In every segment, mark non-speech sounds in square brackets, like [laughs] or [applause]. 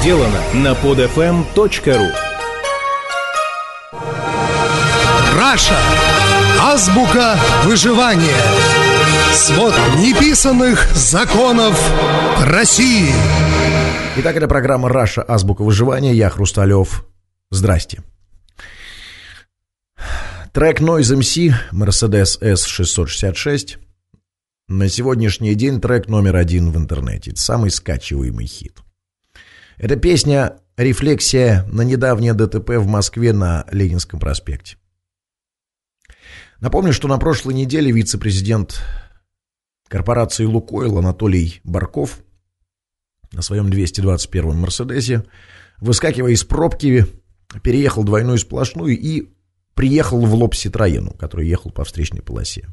сделано на podfm.ru Раша. Азбука выживания. Свод неписанных законов России. Итак, это программа «Раша. Азбука выживания». Я Хрусталев. Здрасте. Трек Noize MC Mercedes S666. На сегодняшний день трек номер один в интернете. Это самый скачиваемый хит. Эта песня – рефлексия на недавнее ДТП в Москве на Ленинском проспекте. Напомню, что на прошлой неделе вице-президент корпорации «Лукойл» Анатолий Барков на своем 221-м «Мерседесе», выскакивая из пробки, переехал двойную сплошную и приехал в лоб Ситроену, который ехал по встречной полосе.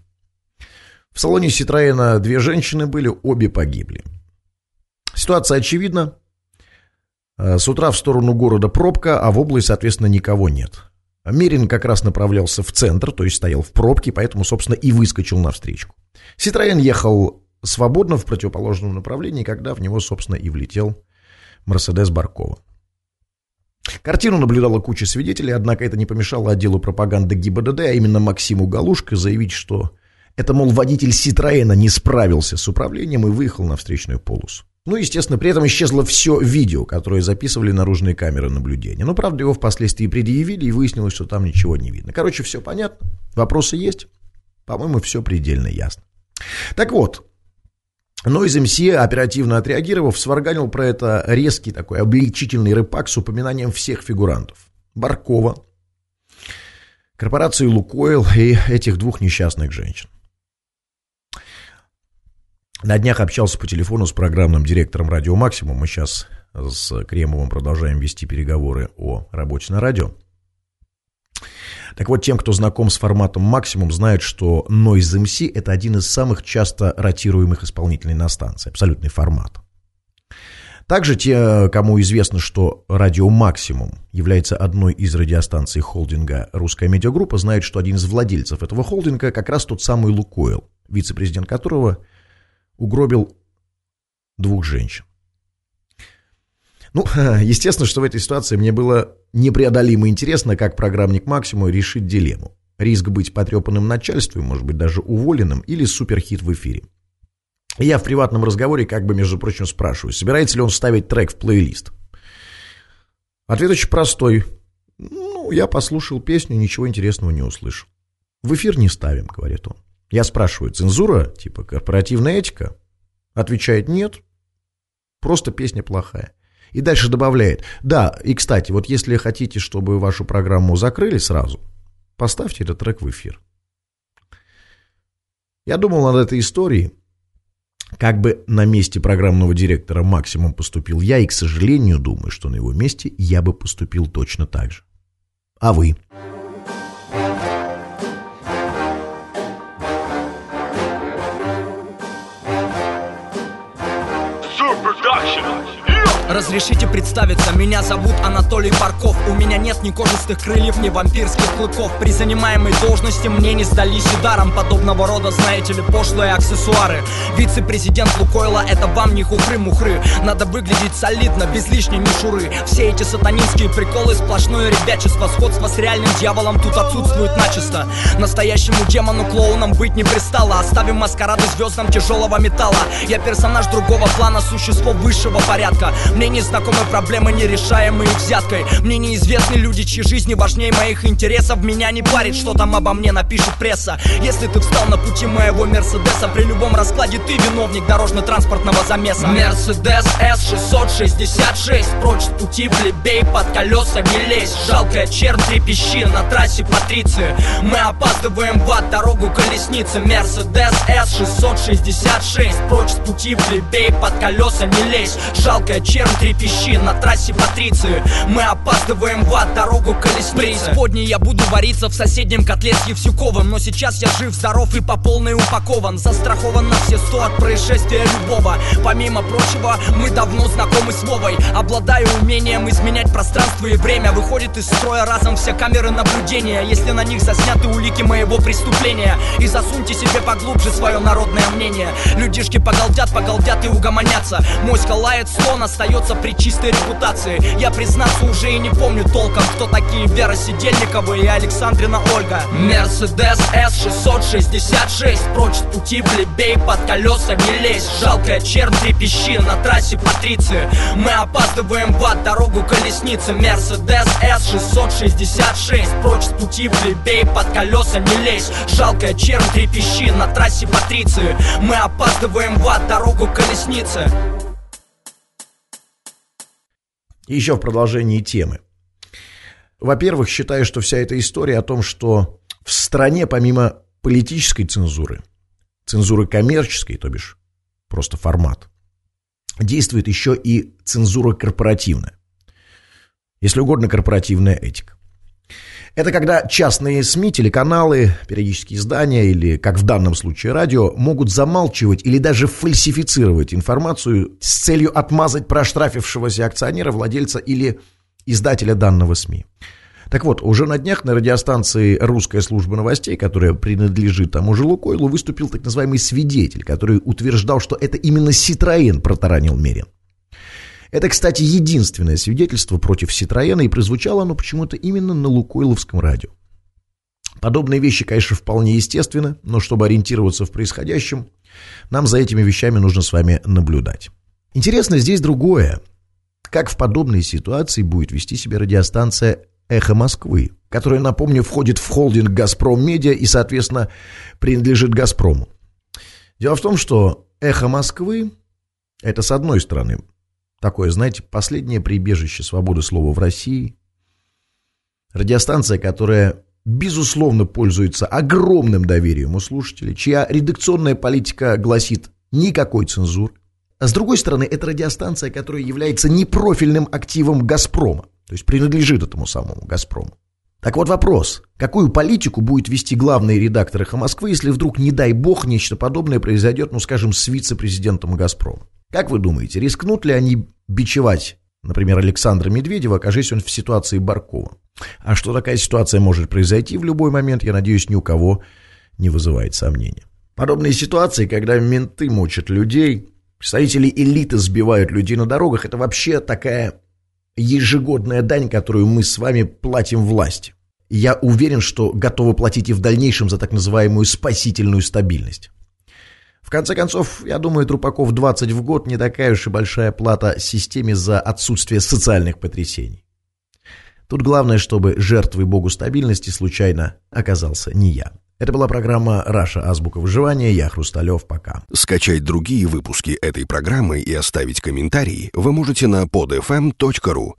В салоне Ситроена две женщины были, обе погибли. Ситуация очевидна. С утра в сторону города пробка, а в область, соответственно, никого нет. Мерин как раз направлялся в центр, то есть стоял в пробке, поэтому, собственно, и выскочил навстречу. Ситроен ехал свободно в противоположном направлении, когда в него, собственно, и влетел Мерседес Баркова. Картину наблюдала куча свидетелей, однако это не помешало отделу пропаганды ГИБДД, а именно Максиму Галушко, заявить, что это, мол, водитель Ситроена не справился с управлением и выехал на встречную полосу. Ну, естественно, при этом исчезло все видео, которое записывали наружные камеры наблюдения. Но, правда, его впоследствии предъявили, и выяснилось, что там ничего не видно. Короче, все понятно. Вопросы есть? По-моему, все предельно ясно. Так вот, Noise MC, оперативно отреагировав, сварганил про это резкий такой обличительный рыпак с упоминанием всех фигурантов. Баркова, корпорации «Лукойл» и этих двух несчастных женщин. На днях общался по телефону с программным директором «Радио Максимум». Мы сейчас с Кремовым продолжаем вести переговоры о работе на радио. Так вот, тем, кто знаком с форматом «Максимум», знает, что Noise MC – это один из самых часто ротируемых исполнителей на станции, абсолютный формат. Также те, кому известно, что радио «Максимум» является одной из радиостанций холдинга «Русская медиагруппа», знают, что один из владельцев этого холдинга как раз тот самый Лукойл, вице-президент которого – угробил двух женщин. Ну, [laughs] естественно, что в этой ситуации мне было непреодолимо интересно, как программник Максиму решить дилемму. Риск быть потрепанным начальством, может быть, даже уволенным, или суперхит в эфире. Я в приватном разговоре как бы, между прочим, спрашиваю, собирается ли он ставить трек в плейлист. Ответ очень простой. Ну, я послушал песню, ничего интересного не услышал. В эфир не ставим, говорит он. Я спрашиваю, цензура, типа корпоративная этика? Отвечает, нет, просто песня плохая. И дальше добавляет, да, и кстати, вот если хотите, чтобы вашу программу закрыли сразу, поставьте этот трек в эфир. Я думал над этой историей, как бы на месте программного директора максимум поступил я, и, к сожалению, думаю, что на его месте я бы поступил точно так же. А вы? Auction. Разрешите представиться, меня зовут Анатолий Парков. У меня нет ни кожистых крыльев, ни вампирских клыков. При занимаемой должности мне не сдались ударом Подобного рода, знаете ли, пошлые аксессуары. Вице-президент Лукойла, это вам не хухры-мухры. Надо выглядеть солидно, без лишней мишуры. Все эти сатанинские приколы, сплошное ребячество Сходство с реальным дьяволом тут отсутствует начисто. Настоящему демону-клоуном быть не пристало. Оставим маскарады звездам тяжелого металла. Я персонаж другого плана, существо высшего порядка мне не знакомы проблемы, нерешаемые взяткой. Мне неизвестны люди, чьи жизни важнее моих интересов. Меня не парит, что там обо мне напишет пресса. Если ты встал на пути моего Мерседеса При любом раскладе ты виновник дорожно-транспортного замеса. Мерседес S666 Прочь с пути плебей, под колеса не лезь. Жалкая чернь трепещи на трассе Патриции. Мы опаздываем в ад, дорогу колесницы Мерседес S666 Прочь с пути плебей, под колеса не лезь. Жалкая чернь чем трепещи на трассе Патриции. Мы опаздываем в ад, дорогу колесницы Преисподней я буду вариться в соседнем котле с Евсюковым Но сейчас я жив, здоров и по полной упакован. Застрахован на все сто от происшествия любого. Помимо прочего, мы давно знакомы с Вовой. Обладаю умением изменять пространство и время. Выходит из строя разом все камеры наблюдения. Если на них засняты улики моего преступления И засуньте себе поглубже свое народное мнение. Людишки поголдят, поголдят и угомонятся. Мой Моська лает слон, остается при чистой репутации. Я, признаться, уже и не помню толком, кто такие Вера Сидельникова и Александрина Ольга. Мерседес С666 Прочь пути плебей, под колеса не лезь. Жалкая чернь трепещи на трассе Патриции. Мы опаздываем в ад, дорогу колесницы Мерседес С666 Прочь пути плебей, под колеса не лезь. Жалкая чернь трепещи на трассе Патриции. Мы опаздываем в ад, дорогу колесницы еще в продолжении темы. Во-первых, считаю, что вся эта история о том, что в стране помимо политической цензуры, цензуры коммерческой, то бишь просто формат, действует еще и цензура корпоративная. Если угодно, корпоративная этика. Это когда частные СМИ, телеканалы, периодические издания или, как в данном случае, радио, могут замалчивать или даже фальсифицировать информацию с целью отмазать проштрафившегося акционера, владельца или издателя данного СМИ. Так вот, уже на днях на радиостанции «Русская служба новостей», которая принадлежит тому же Лукойлу, выступил так называемый свидетель, который утверждал, что это именно Ситроен протаранил Мерин. Это, кстати, единственное свидетельство против Ситроена, и прозвучало оно почему-то именно на Лукойловском радио. Подобные вещи, конечно, вполне естественны, но чтобы ориентироваться в происходящем, нам за этими вещами нужно с вами наблюдать. Интересно здесь другое. Как в подобной ситуации будет вести себя радиостанция «Эхо Москвы», которая, напомню, входит в холдинг «Газпром Медиа» и, соответственно, принадлежит «Газпрому». Дело в том, что «Эхо Москвы» — это, с одной стороны, Такое, знаете, последнее прибежище свободы слова в России. Радиостанция, которая, безусловно, пользуется огромным доверием у слушателей, чья редакционная политика гласит никакой цензуры. А с другой стороны, это радиостанция, которая является непрофильным активом «Газпрома», то есть принадлежит этому самому «Газпрому». Так вот вопрос, какую политику будет вести главный редактор «Эхо Москвы», если вдруг, не дай бог, нечто подобное произойдет, ну, скажем, с вице-президентом «Газпрома»? Как вы думаете, рискнут ли они бичевать, например, Александра Медведева, окажись он в ситуации Баркова? А что такая ситуация может произойти в любой момент, я надеюсь, ни у кого не вызывает сомнения. Подобные ситуации, когда менты мучат людей, представители элиты сбивают людей на дорогах, это вообще такая ежегодная дань, которую мы с вами платим власти. Я уверен, что готовы платить и в дальнейшем за так называемую спасительную стабильность. В конце концов, я думаю, Трупаков 20 в год не такая уж и большая плата системе за отсутствие социальных потрясений. Тут главное, чтобы жертвой богу стабильности случайно оказался не я. Это была программа «Раша. Азбука выживания». Я Хрусталев. Пока. Скачать другие выпуски этой программы и оставить комментарии вы можете на podfm.ru.